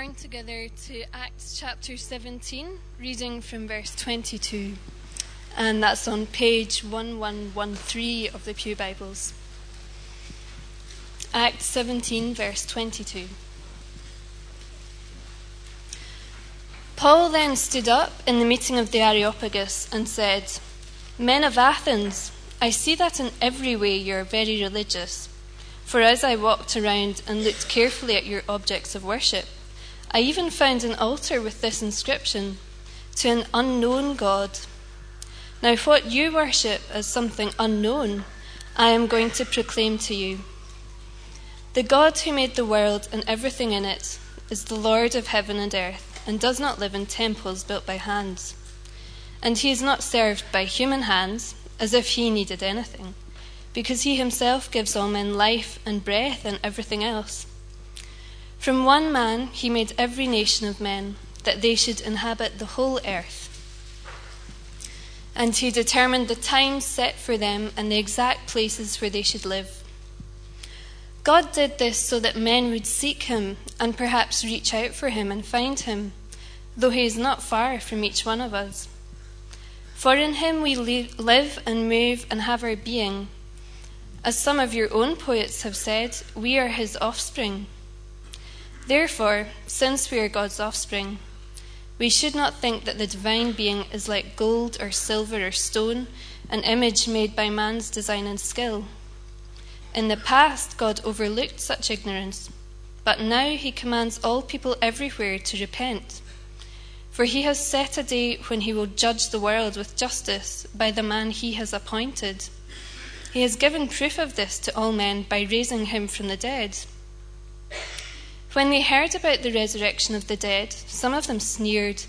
turn together to Acts chapter 17, reading from verse 22. And that's on page 1113 of the Pew Bibles. Acts 17, verse 22. Paul then stood up in the meeting of the Areopagus and said, Men of Athens, I see that in every way you are very religious. For as I walked around and looked carefully at your objects of worship, I even found an altar with this inscription To an unknown God. Now, what you worship as something unknown, I am going to proclaim to you. The God who made the world and everything in it is the Lord of heaven and earth, and does not live in temples built by hands. And he is not served by human hands, as if he needed anything, because he himself gives all men life and breath and everything else. From one man he made every nation of men, that they should inhabit the whole earth. And he determined the times set for them and the exact places where they should live. God did this so that men would seek him and perhaps reach out for him and find him, though he is not far from each one of us. For in him we live and move and have our being. As some of your own poets have said, we are his offspring. Therefore, since we are God's offspring, we should not think that the divine being is like gold or silver or stone, an image made by man's design and skill. In the past, God overlooked such ignorance, but now he commands all people everywhere to repent. For he has set a day when he will judge the world with justice by the man he has appointed. He has given proof of this to all men by raising him from the dead. When they heard about the resurrection of the dead, some of them sneered,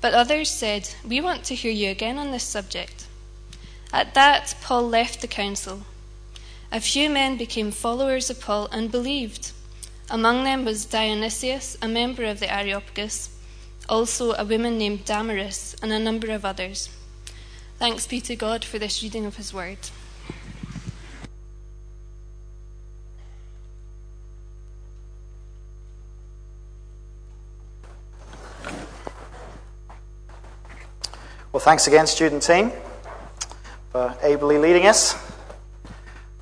but others said, We want to hear you again on this subject. At that, Paul left the council. A few men became followers of Paul and believed. Among them was Dionysius, a member of the Areopagus, also a woman named Damaris, and a number of others. Thanks be to God for this reading of his word. Thanks again, student team, for ably leading us.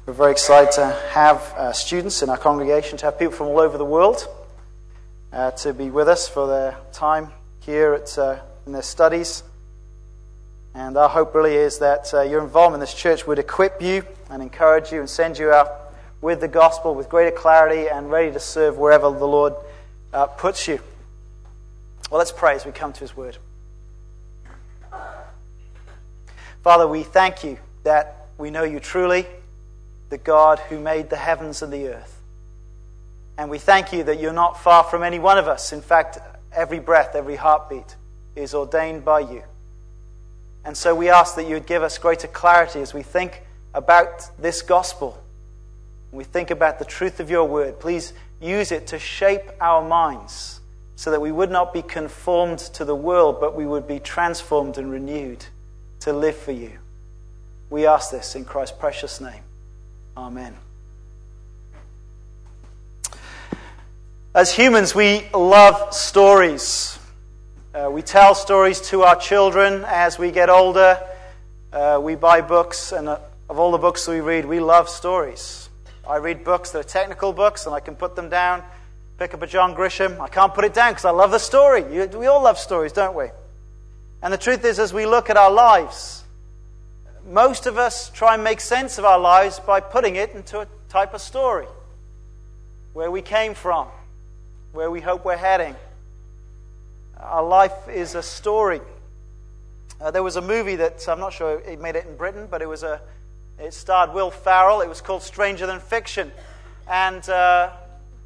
We're very excited to have uh, students in our congregation, to have people from all over the world uh, to be with us for their time here at, uh, in their studies. And our hope really is that uh, your involvement in this church would equip you and encourage you and send you out with the gospel with greater clarity and ready to serve wherever the Lord uh, puts you. Well, let's pray as we come to his word. Father, we thank you that we know you truly, the God who made the heavens and the earth. And we thank you that you're not far from any one of us. In fact, every breath, every heartbeat is ordained by you. And so we ask that you would give us greater clarity as we think about this gospel. We think about the truth of your word. Please use it to shape our minds so that we would not be conformed to the world, but we would be transformed and renewed to live for you. We ask this in Christ's precious name. Amen. As humans, we love stories. Uh, we tell stories to our children as we get older. Uh, we buy books, and uh, of all the books we read, we love stories. I read books that are technical books, and I can put them down. Pick up a John Grisham. I can't put it down because I love the story. You, we all love stories, don't we? And the truth is, as we look at our lives, most of us try and make sense of our lives by putting it into a type of story where we came from, where we hope we're heading. Our life is a story. Uh, there was a movie that I'm not sure it made it in Britain, but it was a it starred Will Ferrell. It was called Stranger Than Fiction, and uh,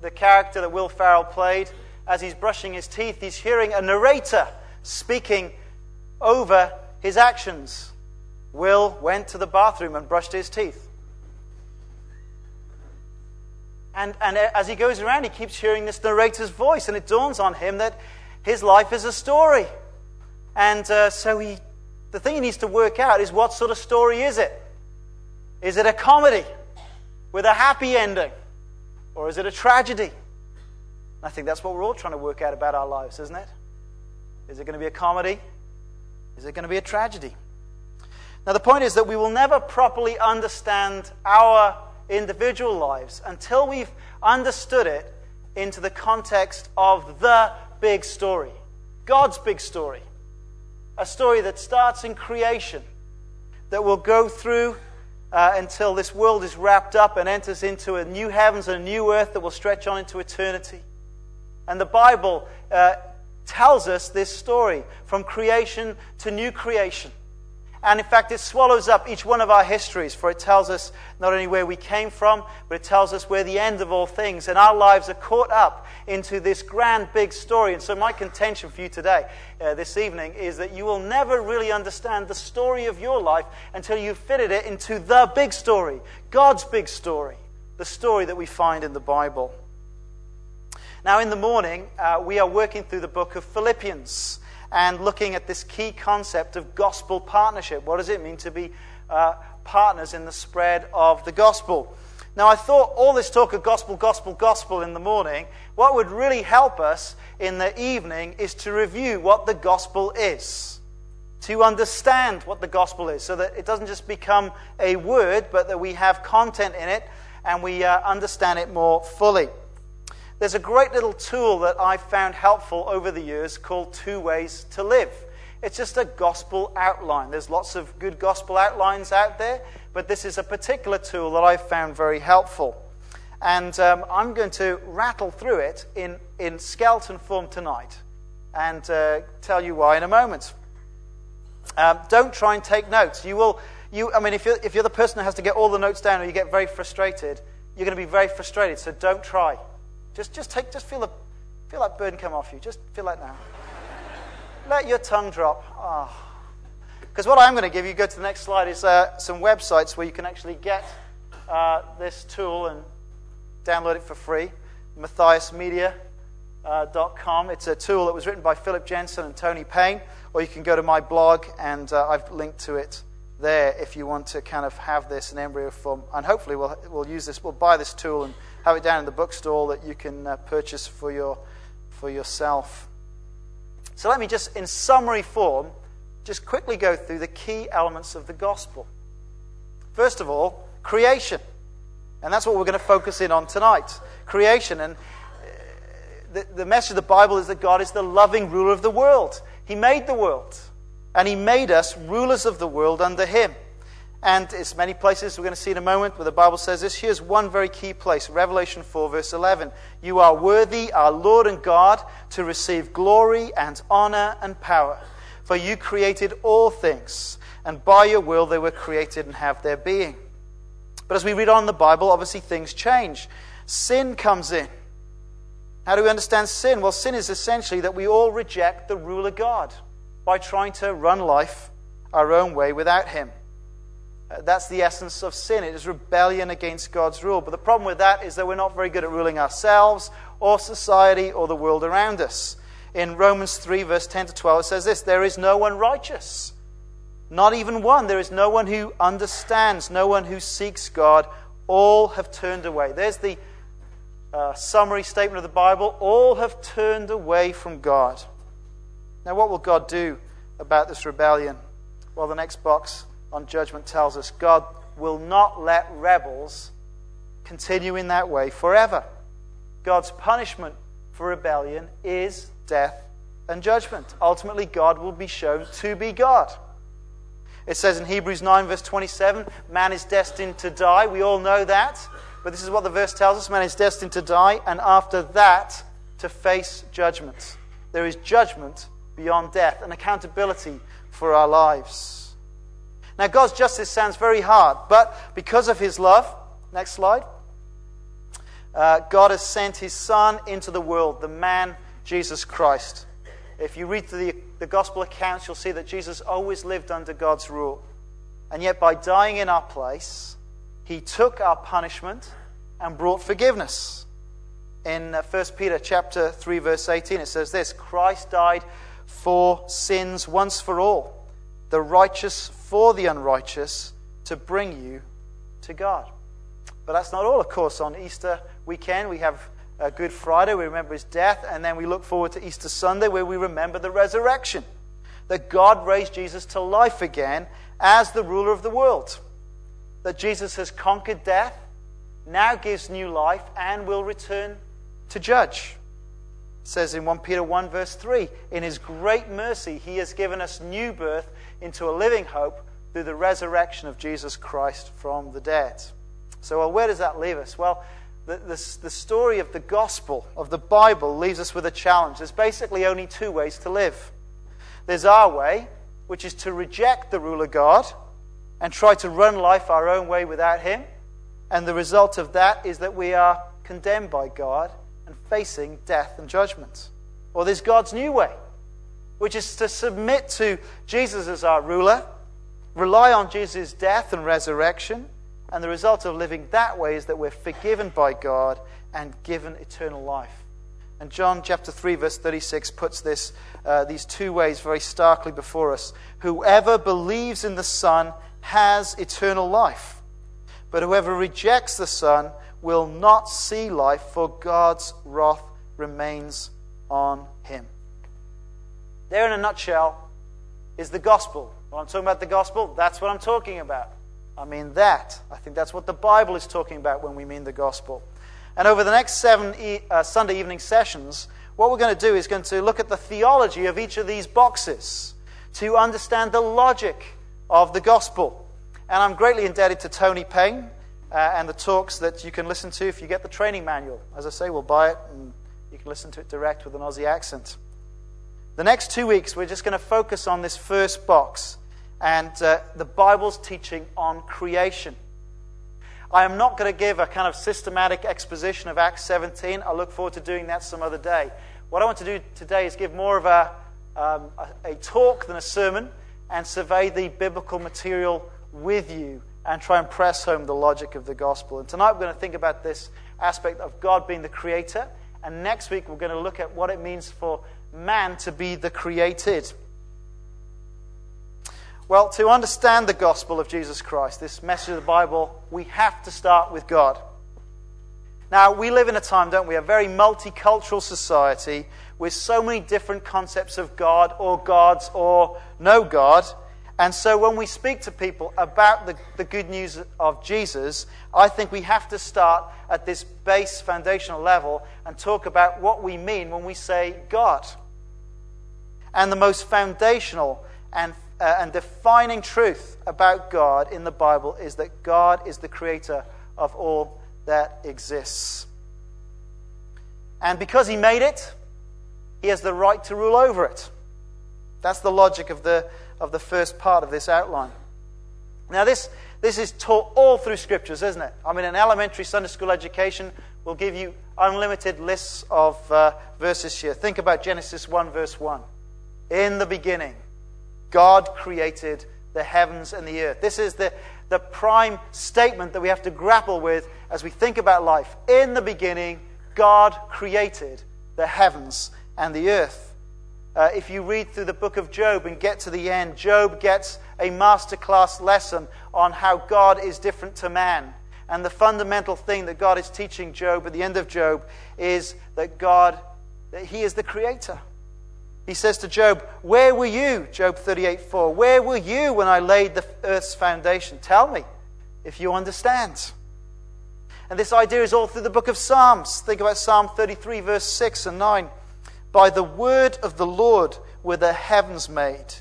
the character that Will Ferrell played, as he's brushing his teeth, he's hearing a narrator speaking over his actions. Will went to the bathroom and brushed his teeth. And, and as he goes around, he keeps hearing this narrator's voice, and it dawns on him that his life is a story. And uh, so he, the thing he needs to work out is what sort of story is it? Is it a comedy with a happy ending? Or is it a tragedy? I think that's what we're all trying to work out about our lives, isn't it? Is it going to be a comedy? Is it going to be a tragedy? Now, the point is that we will never properly understand our individual lives until we've understood it into the context of the big story God's big story. A story that starts in creation, that will go through uh, until this world is wrapped up and enters into a new heavens and a new earth that will stretch on into eternity. And the Bible uh, tells us this story from creation to new creation. And in fact, it swallows up each one of our histories, for it tells us not only where we came from, but it tells us where the end of all things. And our lives are caught up into this grand, big story. And so, my contention for you today, uh, this evening, is that you will never really understand the story of your life until you've fitted it into the big story, God's big story, the story that we find in the Bible. Now, in the morning, uh, we are working through the book of Philippians and looking at this key concept of gospel partnership. What does it mean to be uh, partners in the spread of the gospel? Now, I thought all this talk of gospel, gospel, gospel in the morning, what would really help us in the evening is to review what the gospel is. To understand what the gospel is, so that it doesn't just become a word, but that we have content in it and we uh, understand it more fully. There's a great little tool that I've found helpful over the years called Two Ways to Live. It's just a gospel outline. There's lots of good gospel outlines out there, but this is a particular tool that I've found very helpful. And um, I'm going to rattle through it in, in skeleton form tonight and uh, tell you why in a moment. Um, don't try and take notes. You will, you, I mean, if you're, if you're the person who has to get all the notes down or you get very frustrated, you're going to be very frustrated, so don't try. Just, just take, just feel, the, feel that burden come off you. Just feel that now. Let your tongue drop. Because ah. oh. what I'm going to give you, go to the next slide, is uh, some websites where you can actually get uh, this tool and download it for free. MatthiasMedia.com. Uh, it's a tool that was written by Philip Jensen and Tony Payne, or you can go to my blog and uh, I've linked to it there if you want to kind of have this in embryo form. And hopefully we'll, we'll use this, we'll buy this tool and have it down in the bookstore that you can uh, purchase for, your, for yourself. So let me just, in summary form, just quickly go through the key elements of the gospel. First of all, creation. And that's what we're going to focus in on tonight creation. And uh, the, the message of the Bible is that God is the loving ruler of the world. He made the world, and He made us rulers of the world under Him. And it's many places we're going to see in a moment where the Bible says this. Here's one very key place Revelation 4, verse 11. You are worthy, our Lord and God, to receive glory and honor and power. For you created all things, and by your will they were created and have their being. But as we read on in the Bible, obviously things change. Sin comes in. How do we understand sin? Well, sin is essentially that we all reject the rule of God by trying to run life our own way without Him. Uh, that's the essence of sin. It is rebellion against God's rule. But the problem with that is that we're not very good at ruling ourselves or society or the world around us. In Romans 3, verse 10 to 12, it says this There is no one righteous, not even one. There is no one who understands, no one who seeks God. All have turned away. There's the uh, summary statement of the Bible. All have turned away from God. Now, what will God do about this rebellion? Well, the next box on judgment tells us God will not let rebels continue in that way forever. God's punishment for rebellion is death and judgment. Ultimately, God will be shown to be God. It says in Hebrews 9, verse 27, man is destined to die. We all know that. But this is what the verse tells us man is destined to die, and after that, to face judgment. There is judgment beyond death and accountability for our lives. Now, God's justice sounds very hard, but because of his love, next slide, uh, God has sent his Son into the world, the man Jesus Christ. If you read the, the gospel accounts, you'll see that Jesus always lived under God's rule. And yet, by dying in our place, he took our punishment and brought forgiveness. In uh, 1 Peter chapter 3 verse 18 it says this, Christ died for sins once for all the righteous for the unrighteous to bring you to God. But that's not all, of course. On Easter weekend, we have uh, Good Friday, we remember his death, and then we look forward to Easter Sunday, where we remember the resurrection. That God raised Jesus to life again as the ruler of the world. That Jesus has conquered death, now gives new life, and will return to judge. Says in 1 Peter 1, verse 3 In his great mercy, he has given us new birth into a living hope through the resurrection of Jesus Christ from the dead. So, well, where does that leave us? Well, the, the, the, story of the gospel, of the Bible, leaves us with a challenge. There's basically only two ways to live. There's our way, which is to reject the rule of God and try to run life our own way without Him. And the result of that is that we are condemned by God and facing death and judgment. Or there's God's new way, which is to submit to Jesus as our ruler, rely on Jesus' death and resurrection, and the result of living that way is that we're forgiven by God and given eternal life. And John chapter 3, verse 36 puts this, uh, these two ways very starkly before us. Whoever believes in the Son has eternal life, but whoever rejects the Son will not see life, for God's wrath remains on him. There, in a nutshell, is the gospel. When I'm talking about the gospel, that's what I'm talking about. I mean that. I think that's what the Bible is talking about when we mean the gospel. And over the next seven e- uh, Sunday evening sessions, what we're going to do is going to look at the theology of each of these boxes to understand the logic of the gospel. And I'm greatly indebted to Tony Payne uh, and the talks that you can listen to if you get the training manual. As I say, we'll buy it and you can listen to it direct with an Aussie accent. The next two weeks, we're just going to focus on this first box and uh, the Bible's teaching on creation. I am not going to give a kind of systematic exposition of Acts 17. I look forward to doing that some other day. What I want to do today is give more of a, um, a, a talk than a sermon and survey the biblical material with you and try and press home the logic of the gospel. And tonight we're going to think about this aspect of God being the creator. And next week we're going to look at what it means for man to be the created. Well, to understand the gospel of Jesus Christ, this message of the Bible, we have to start with God. Now, we live in a time, don't we, a very multicultural society with so many different concepts of God or gods or no God. And so when we speak to people about the, the good news of Jesus, I think we have to start at this base foundational level and talk about what we mean when we say God. And the most foundational and uh, and defining truth about God in the Bible is that God is the creator of all that exists. And because He made it, He has the right to rule over it. That's the logic of the, of the first part of this outline. Now, this, this is taught all through scriptures, isn't it? I mean, an elementary Sunday school education will give you unlimited lists of uh, verses here. Think about Genesis 1, verse 1. In the beginning, God created the heavens and the earth. This is the, the prime statement that we have to grapple with as we think about life. In the beginning, God created the heavens and the earth. Uh, if you read through the book of Job and get to the end, Job gets a masterclass lesson on how God is different to man. And the fundamental thing that God is teaching Job at the end of Job is that God, that He is the creator. He says to Job, Where were you, Job 38 4? Where were you when I laid the earth's foundation? Tell me if you understand. And this idea is all through the book of Psalms. Think about Psalm 33, verse 6 and 9. By the word of the Lord were the heavens made,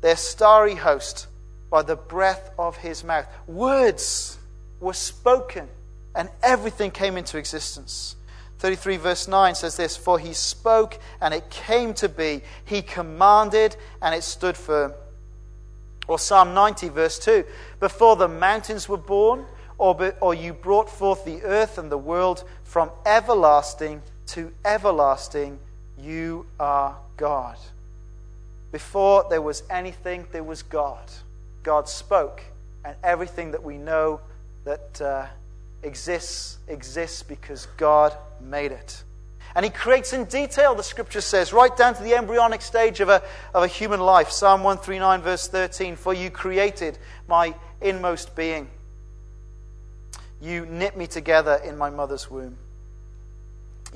their starry host, by the breath of his mouth. Words were spoken, and everything came into existence. 33 verse 9 says this For he spoke and it came to be, he commanded and it stood firm. Or Psalm 90 verse 2 Before the mountains were born, or, be, or you brought forth the earth and the world from everlasting to everlasting, you are God. Before there was anything, there was God. God spoke, and everything that we know that. Uh, exists exists because God made it. And he creates in detail, the scripture says, right down to the embryonic stage of a, of a human life. Psalm 139, verse 13 For you created my inmost being. You knit me together in my mother's womb.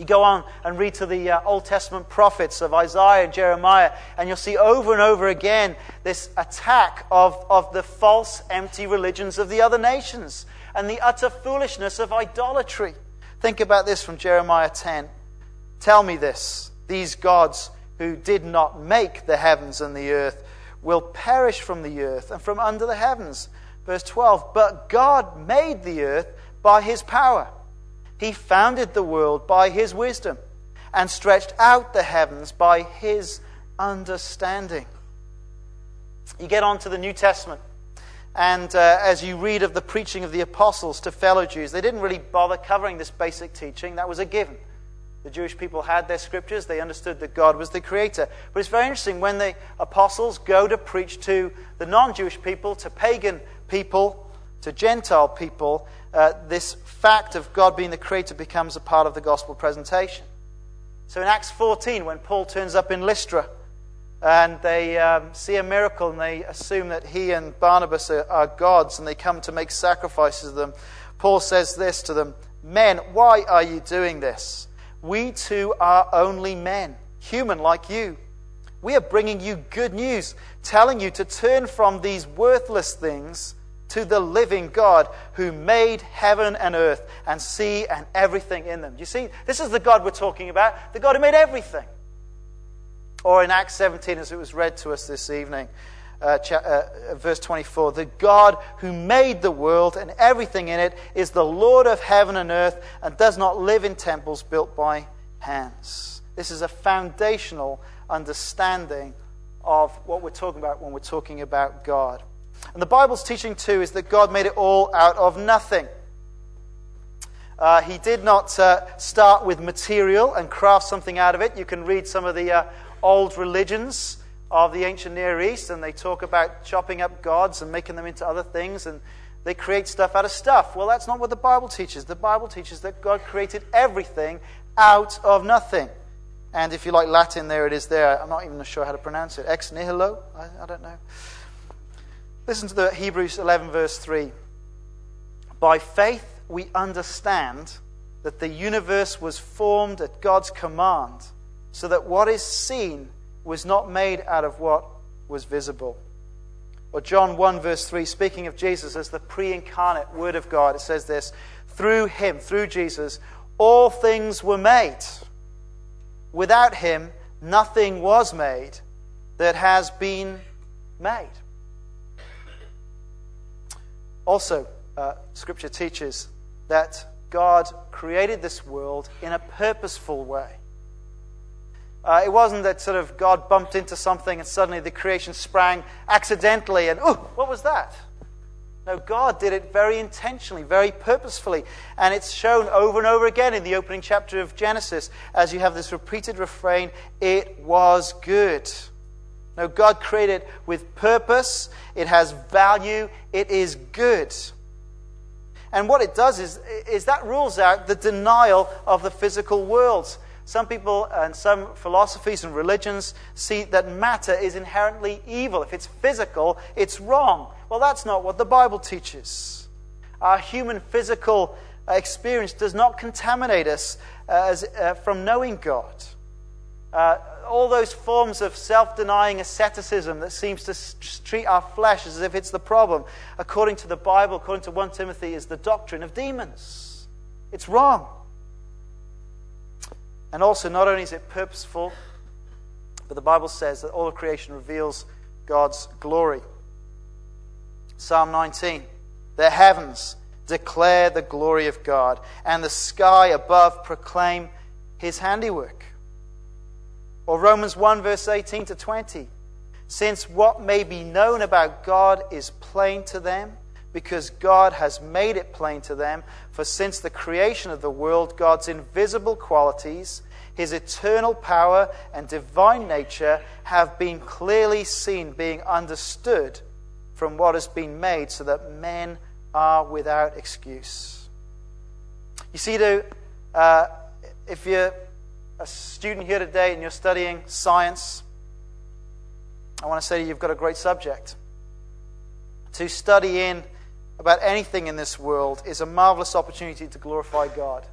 You go on and read to the uh, Old Testament prophets of Isaiah and Jeremiah, and you'll see over and over again this attack of, of the false, empty religions of the other nations and the utter foolishness of idolatry. Think about this from Jeremiah 10. Tell me this these gods who did not make the heavens and the earth will perish from the earth and from under the heavens. Verse 12 But God made the earth by his power he founded the world by his wisdom and stretched out the heavens by his understanding. You get on to the New Testament, and uh, as you read of the preaching of the apostles to fellow Jews, they didn't really bother covering this basic teaching. That was a given. The Jewish people had their scriptures, they understood that God was the creator. But it's very interesting when the apostles go to preach to the non Jewish people, to pagan people, to Gentile people, uh, this fact of God being the creator becomes a part of the gospel presentation. So in Acts 14, when Paul turns up in Lystra and they um, see a miracle and they assume that he and Barnabas are, are gods and they come to make sacrifices to them, Paul says this to them Men, why are you doing this? We too are only men, human like you. We are bringing you good news, telling you to turn from these worthless things to the living God who made heaven and earth and sea and everything in them. You see, this is the God we're talking about, the God who made everything. Or in Acts 17, as it was read to us this evening, uh, uh, verse 24 The God who made the world and everything in it is the Lord of heaven and earth and does not live in temples built by hands. This is a foundational understanding of what we're talking about when we're talking about God. And the Bible's teaching, too, is that God made it all out of nothing. Uh, he did not uh, start with material and craft something out of it. You can read some of the uh, old religions of the ancient Near East, and they talk about chopping up gods and making them into other things, and they create stuff out of stuff. Well, that's not what the Bible teaches. The Bible teaches that God created everything out of nothing. And if you like Latin, there it is there. I'm not even sure how to pronounce it. Ex nihilo? I, I don't know. Listen to the Hebrews 11, verse 3. By faith, we understand that the universe was formed at God's command, so that what is seen was not made out of what was visible. Or John 1, verse 3, speaking of Jesus as the pre incarnate Word of God, it says this Through him, through Jesus, all things were made. Without him, nothing was made that has been made. Also, uh, Scripture teaches that God created this world in a purposeful way. Uh, it wasn't that sort of God bumped into something and suddenly the creation sprang accidentally and, oh, what was that? No, God did it very intentionally, very purposefully. And it's shown over and over again in the opening chapter of Genesis as you have this repeated refrain it was good. No, God created with purpose, it has value, it is good. And what it does is, is that rules out the denial of the physical world. Some people and some philosophies and religions see that matter is inherently evil. If it's physical, it's wrong. Well, that's not what the Bible teaches. Our human physical experience does not contaminate us uh, as, uh, from knowing God. Uh, all those forms of self denying asceticism that seems to treat our flesh as if it's the problem, according to the Bible, according to 1 Timothy, is the doctrine of demons. It's wrong. And also, not only is it purposeful, but the Bible says that all of creation reveals God's glory. Psalm 19 The heavens declare the glory of God, and the sky above proclaim his handiwork. Or Romans 1, verse 18 to 20. Since what may be known about God is plain to them, because God has made it plain to them. For since the creation of the world, God's invisible qualities, his eternal power and divine nature have been clearly seen, being understood from what has been made, so that men are without excuse. You see, though, uh, if you're a student here today and you're studying science, I want to say you, you've got a great subject. To study in about anything in this world is a marvelous opportunity to glorify God.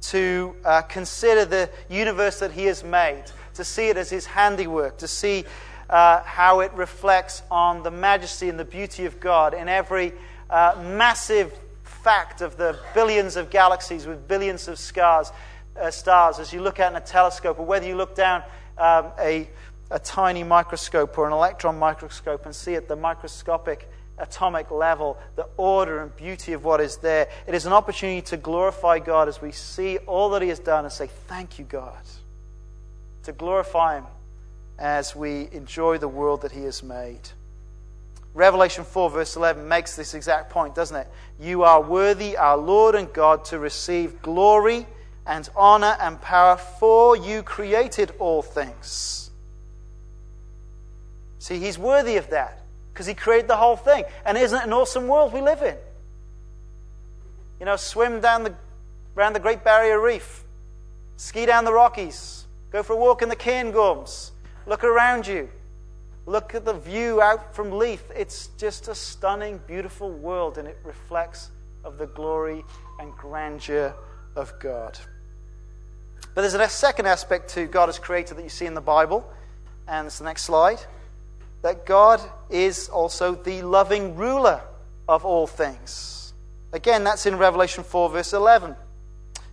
to uh, consider the universe that He has made, to see it as His handiwork, to see uh, how it reflects on the majesty and the beauty of God in every uh, massive fact of the billions of galaxies with billions of stars, uh, stars as you look out in a telescope, or whether you look down um, a, a tiny microscope or an electron microscope and see at the microscopic atomic level the order and beauty of what is there. It is an opportunity to glorify God as we see all that He has done and say, Thank you, God. To glorify Him as we enjoy the world that He has made. Revelation 4, verse 11, makes this exact point, doesn't it? You are worthy, our Lord and God, to receive glory and honor and power, for you created all things. See, He's worthy of that because He created the whole thing. And isn't it an awesome world we live in? You know, swim down the, around the Great Barrier Reef, ski down the Rockies, go for a walk in the Cairngorms, look around you. Look at the view out from Leith. It's just a stunning, beautiful world, and it reflects of the glory and grandeur of God. But there's a second aspect to God as creator that you see in the Bible, and it's the next slide that God is also the loving ruler of all things. Again, that's in Revelation 4, verse 11.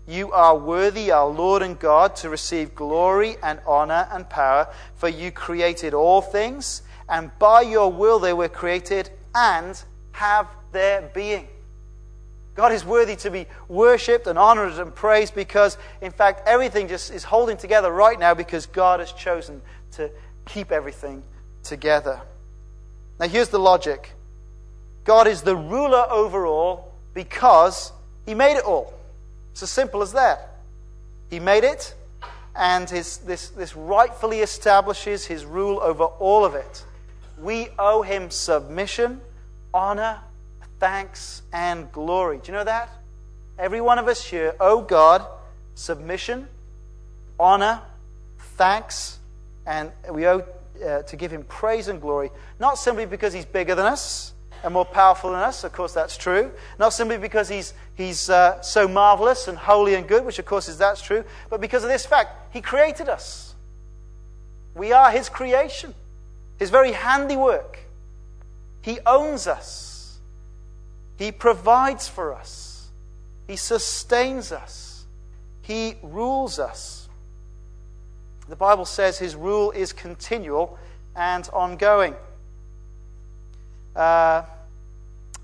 You are worthy, our Lord and God, to receive glory and honor and power, for you created all things, and by your will they were created and have their being. God is worthy to be worshipped and honored and praised because, in fact, everything just is holding together right now because God has chosen to keep everything together. Now, here's the logic God is the ruler over all because He made it all. It's as simple as that. He made it, and his, this, this rightfully establishes his rule over all of it. We owe him submission, honor, thanks, and glory. Do you know that? Every one of us here oh God submission, honor, thanks, and we owe uh, to give him praise and glory, not simply because he's bigger than us, and more powerful than us. Of course, that's true. Not simply because he's, he's uh, so marvelous and holy and good, which of course is that's true, but because of this fact, he created us. We are his creation, his very handiwork. He owns us. He provides for us. He sustains us. He rules us. The Bible says his rule is continual and ongoing. Uh,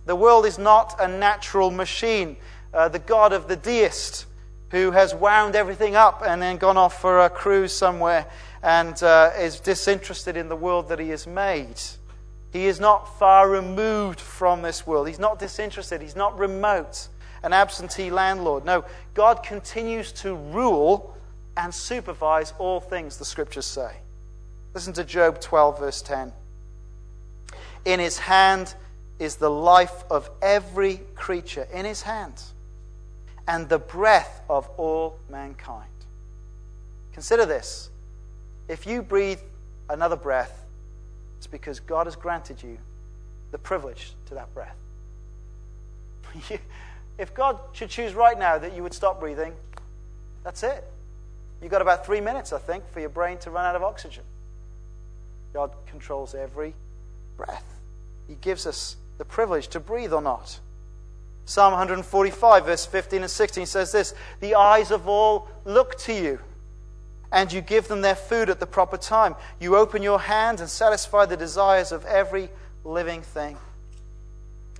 the world is not a natural machine. Uh, the God of the deist who has wound everything up and then gone off for a cruise somewhere and uh, is disinterested in the world that he has made. He is not far removed from this world. He's not disinterested. He's not remote, an absentee landlord. No, God continues to rule and supervise all things, the scriptures say. Listen to Job 12, verse 10. In his hand is the life of every creature, in his hand, and the breath of all mankind. Consider this. If you breathe another breath, it's because God has granted you the privilege to that breath. if God should choose right now that you would stop breathing, that's it. You've got about three minutes, I think, for your brain to run out of oxygen. God controls every breath. He gives us the privilege to breathe or not. Psalm 145, verse 15 and 16 says this The eyes of all look to you, and you give them their food at the proper time. You open your hand and satisfy the desires of every living thing.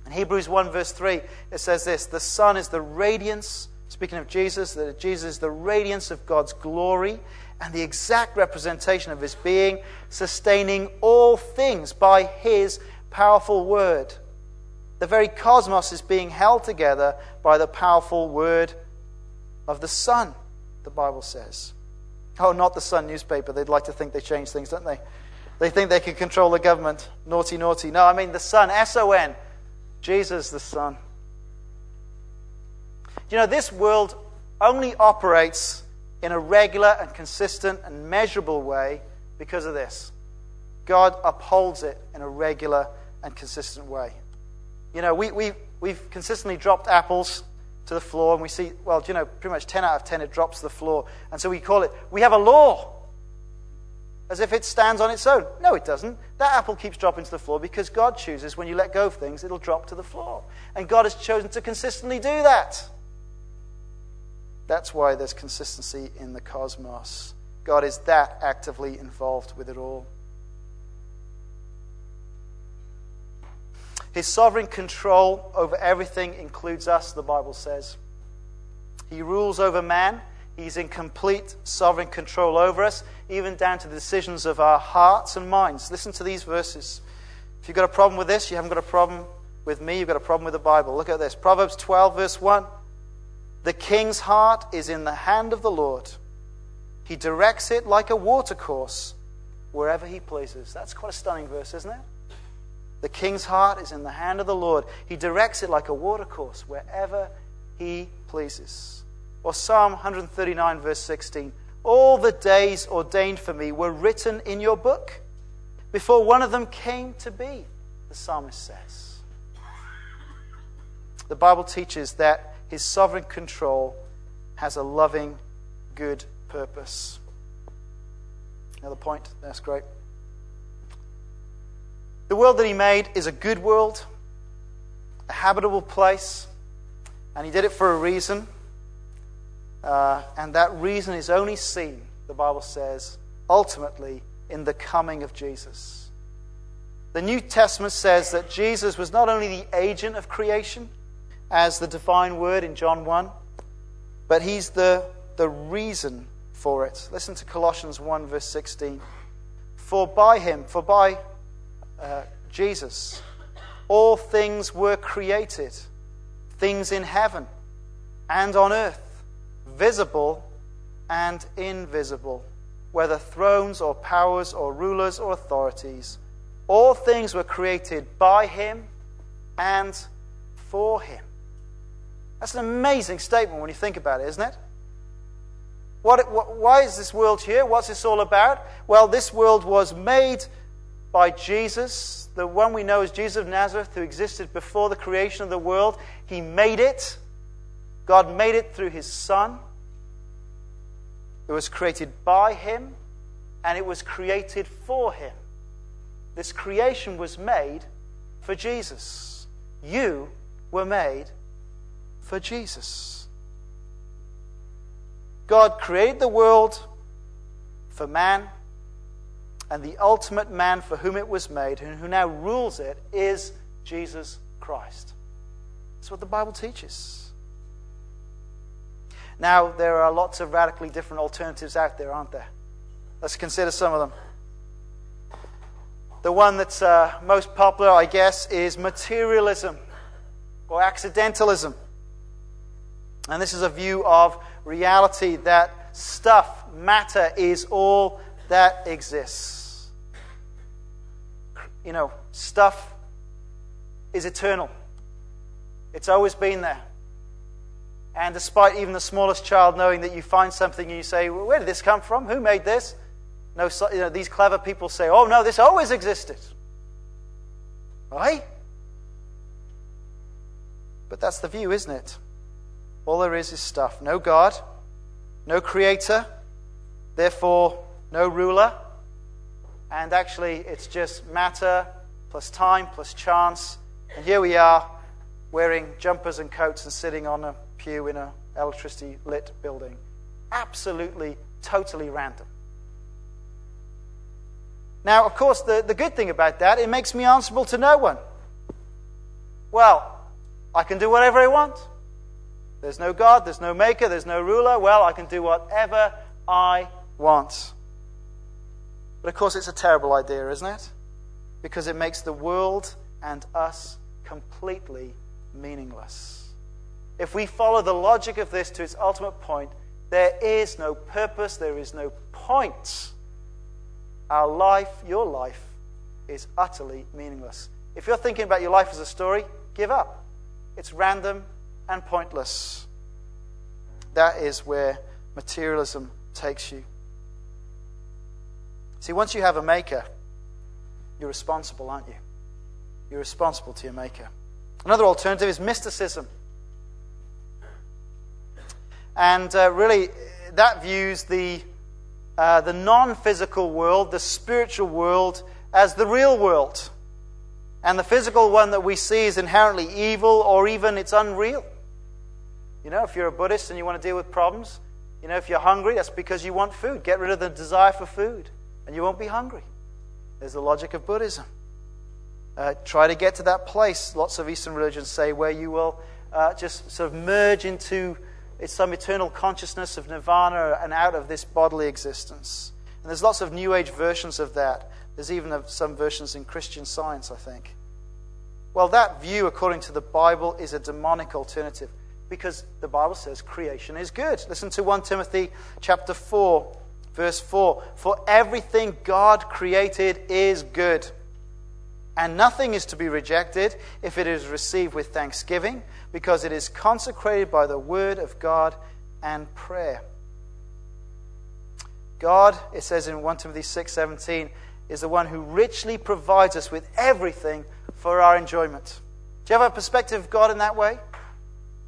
In Hebrews 1, verse 3, it says this The Son is the radiance, speaking of Jesus, that Jesus is the radiance of God's glory and the exact representation of his being, sustaining all things by his powerful word. The very cosmos is being held together by the powerful word of the Sun, the Bible says. Oh, not the Sun newspaper. They'd like to think they change things, don't they? They think they can control the government. Naughty, naughty. No, I mean the Son, S O N. Jesus the Son. You know, this world only operates in a regular and consistent and measurable way because of this. God upholds it in a regular and consistent way. You know, we, we, we've consistently dropped apples to the floor, and we see, well, you know, pretty much 10 out of 10 it drops to the floor. And so we call it, we have a law. As if it stands on its own. No, it doesn't. That apple keeps dropping to the floor because God chooses when you let go of things, it'll drop to the floor. And God has chosen to consistently do that. That's why there's consistency in the cosmos. God is that actively involved with it all. His sovereign control over everything includes us, the Bible says. He rules over man. He's in complete sovereign control over us, even down to the decisions of our hearts and minds. Listen to these verses. If you've got a problem with this, you haven't got a problem with me, you've got a problem with the Bible. Look at this Proverbs 12, verse 1. The king's heart is in the hand of the Lord, he directs it like a watercourse wherever he pleases. That's quite a stunning verse, isn't it? The king's heart is in the hand of the Lord. He directs it like a watercourse wherever he pleases. Or Psalm 139, verse 16 All the days ordained for me were written in your book before one of them came to be, the psalmist says. The Bible teaches that his sovereign control has a loving, good purpose. Another point. That's great. The world that he made is a good world, a habitable place, and he did it for a reason. Uh, and that reason is only seen, the Bible says, ultimately in the coming of Jesus. The New Testament says that Jesus was not only the agent of creation, as the divine word in John 1, but he's the, the reason for it. Listen to Colossians 1, verse 16. For by him, for by uh, Jesus, all things were created, things in heaven and on earth, visible and invisible, whether thrones or powers or rulers or authorities. All things were created by him and for him. That's an amazing statement when you think about it, isn't it? What, what, why is this world here? What's this all about? Well, this world was made by Jesus, the one we know as Jesus of Nazareth, who existed before the creation of the world. He made it. God made it through his Son. It was created by him, and it was created for him. This creation was made for Jesus. You were made for Jesus. God created the world for man and the ultimate man for whom it was made, and who now rules it, is Jesus Christ. That's what the Bible teaches. Now, there are lots of radically different alternatives out there, aren't there? Let's consider some of them. The one that's uh, most popular, I guess, is materialism or accidentalism. And this is a view of reality that stuff, matter, is all that exists. You know, stuff is eternal, it's always been there. And despite even the smallest child knowing that you find something and you say, well, Where did this come from? Who made this? No, you know, these clever people say, Oh, no, this always existed. Right? But that's the view, isn't it? All there is is stuff. No God, no creator, therefore no ruler. And actually, it's just matter plus time plus chance. And here we are wearing jumpers and coats and sitting on a pew in an electricity lit building. Absolutely, totally random. Now, of course, the, the good thing about that, it makes me answerable to no one. Well, I can do whatever I want. There's no God, there's no maker, there's no ruler. Well, I can do whatever I want. But of course, it's a terrible idea, isn't it? Because it makes the world and us completely meaningless. If we follow the logic of this to its ultimate point, there is no purpose, there is no point. Our life, your life, is utterly meaningless. If you're thinking about your life as a story, give up. It's random and pointless. That is where materialism takes you. See, once you have a maker, you're responsible, aren't you? You're responsible to your maker. Another alternative is mysticism. And uh, really, that views the, uh, the non physical world, the spiritual world, as the real world. And the physical one that we see is inherently evil or even it's unreal. You know, if you're a Buddhist and you want to deal with problems, you know, if you're hungry, that's because you want food. Get rid of the desire for food, and you won't be hungry. There's the logic of Buddhism. Uh, try to get to that place, lots of Eastern religions say, where you will uh, just sort of merge into some eternal consciousness of nirvana and out of this bodily existence. And there's lots of New Age versions of that. There's even some versions in Christian science, I think. Well, that view, according to the Bible, is a demonic alternative because the Bible says creation is good. Listen to 1 Timothy chapter 4, verse 4. For everything God created is good, and nothing is to be rejected if it is received with thanksgiving, because it is consecrated by the word of God and prayer. God, it says in 1 Timothy 6:17, is the one who richly provides us with everything for our enjoyment. Do you have a perspective of God in that way?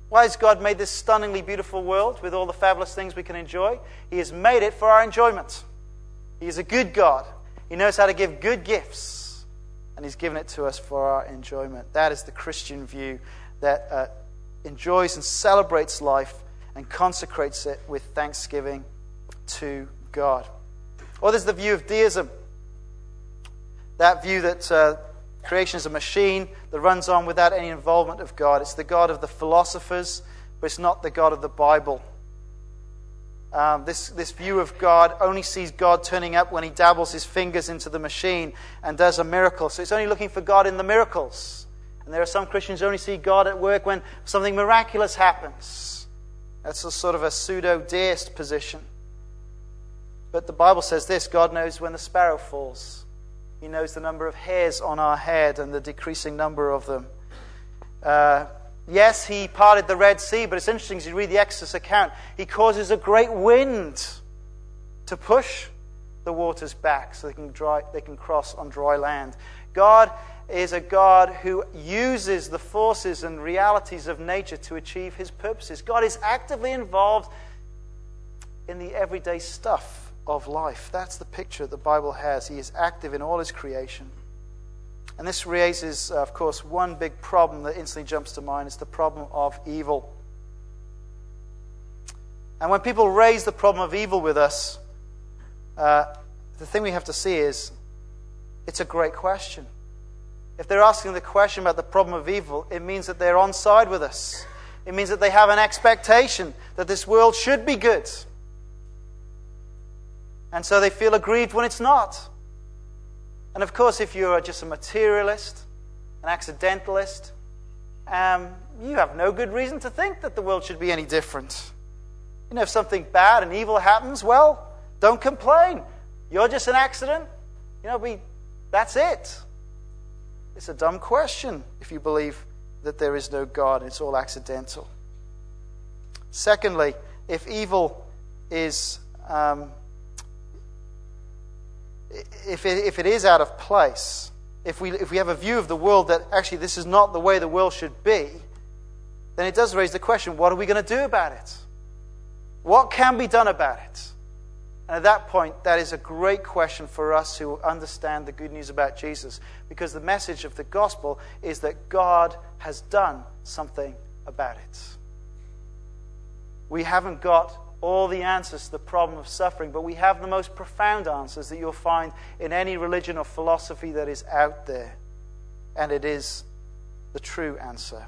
Why has God made this stunningly beautiful world with all the fabulous things we can enjoy? He has made it for our enjoyment. He is a good God. He knows how to give good gifts, and He's given it to us for our enjoyment. That is the Christian view that uh, enjoys and celebrates life and consecrates it with thanksgiving to God. Or there's the view of deism. That view that uh, Creation is a machine that runs on without any involvement of God. It's the God of the philosophers, but it's not the God of the Bible. Um, this, this view of God only sees God turning up when he dabbles his fingers into the machine and does a miracle. So it's only looking for God in the miracles. And there are some Christians who only see God at work when something miraculous happens. That's a sort of a pseudo deist position. But the Bible says this God knows when the sparrow falls. He knows the number of hairs on our head and the decreasing number of them. Uh, yes, he parted the Red Sea, but it's interesting as you read the Exodus account, he causes a great wind to push the waters back so they can, dry, they can cross on dry land. God is a God who uses the forces and realities of nature to achieve his purposes. God is actively involved in the everyday stuff of life. That's the picture the Bible has. He is active in all his creation. And this raises, uh, of course, one big problem that instantly jumps to mind is the problem of evil. And when people raise the problem of evil with us, uh, the thing we have to see is it's a great question. If they're asking the question about the problem of evil, it means that they're on side with us. It means that they have an expectation that this world should be good and so they feel aggrieved when it's not. And of course, if you're just a materialist, an accidentalist, um, you have no good reason to think that the world should be any different. You know, if something bad and evil happens, well, don't complain. You're just an accident. You know, we, that's it. It's a dumb question if you believe that there is no God and it's all accidental. Secondly, if evil is um, if it, if it is out of place, if we, if we have a view of the world that actually this is not the way the world should be, then it does raise the question what are we going to do about it? What can be done about it? And at that point, that is a great question for us who understand the good news about Jesus, because the message of the gospel is that God has done something about it. We haven't got all the answers to the problem of suffering, but we have the most profound answers that you'll find in any religion or philosophy that is out there. And it is the true answer.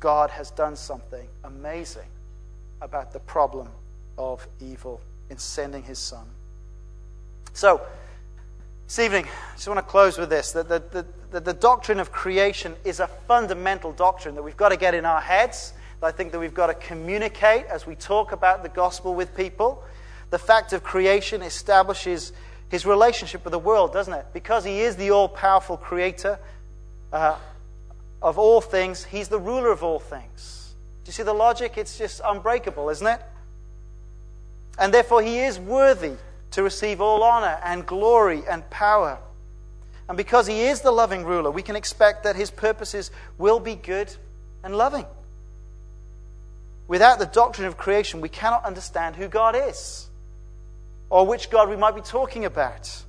God has done something amazing about the problem of evil in sending his son. So, this evening, I just want to close with this that the, the, the, doctrine of creation is a fundamental doctrine that we've got to get in our heads I think that we've got to communicate as we talk about the gospel with people. The fact of creation establishes his relationship with the world, doesn't it? Because he is the all powerful creator uh, of all things, he's the ruler of all things. Do you see the logic? It's just unbreakable, isn't it? And therefore, he is worthy to receive all honor and glory and power. And because he is the loving ruler, we can expect that his purposes will be good and loving. Without the doctrine of creation, we cannot understand who God is or which God we might be talking about.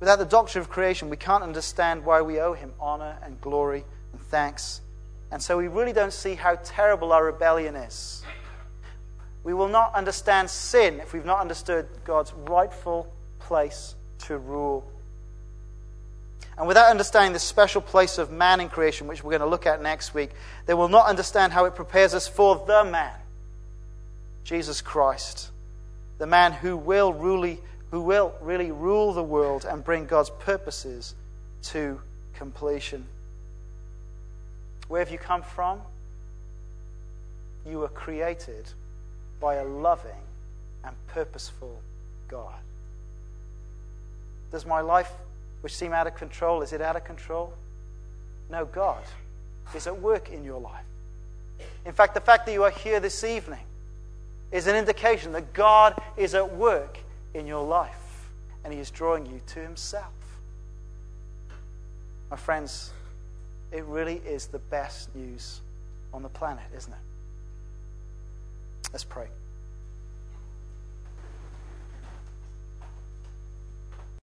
Without the doctrine of creation, we can't understand why we owe him honor and glory and thanks. And so we really don't see how terrible our rebellion is. We will not understand sin if we've not understood God's rightful place to rule. And without understanding the special place of man in creation, which we're going to look at next week, they will not understand how it prepares us for the man, Jesus Christ, the man who will, really, who will really rule the world and bring God's purposes to completion. Where have you come from? You were created by a loving and purposeful God. Does my life, which seem out of control, is it out of control? No, God is at work in your life. In fact, the fact that you are here this evening is an indication that God is at work in your life and He is drawing you to Himself. My friends, it really is the best news on the planet, isn't it? Let's pray.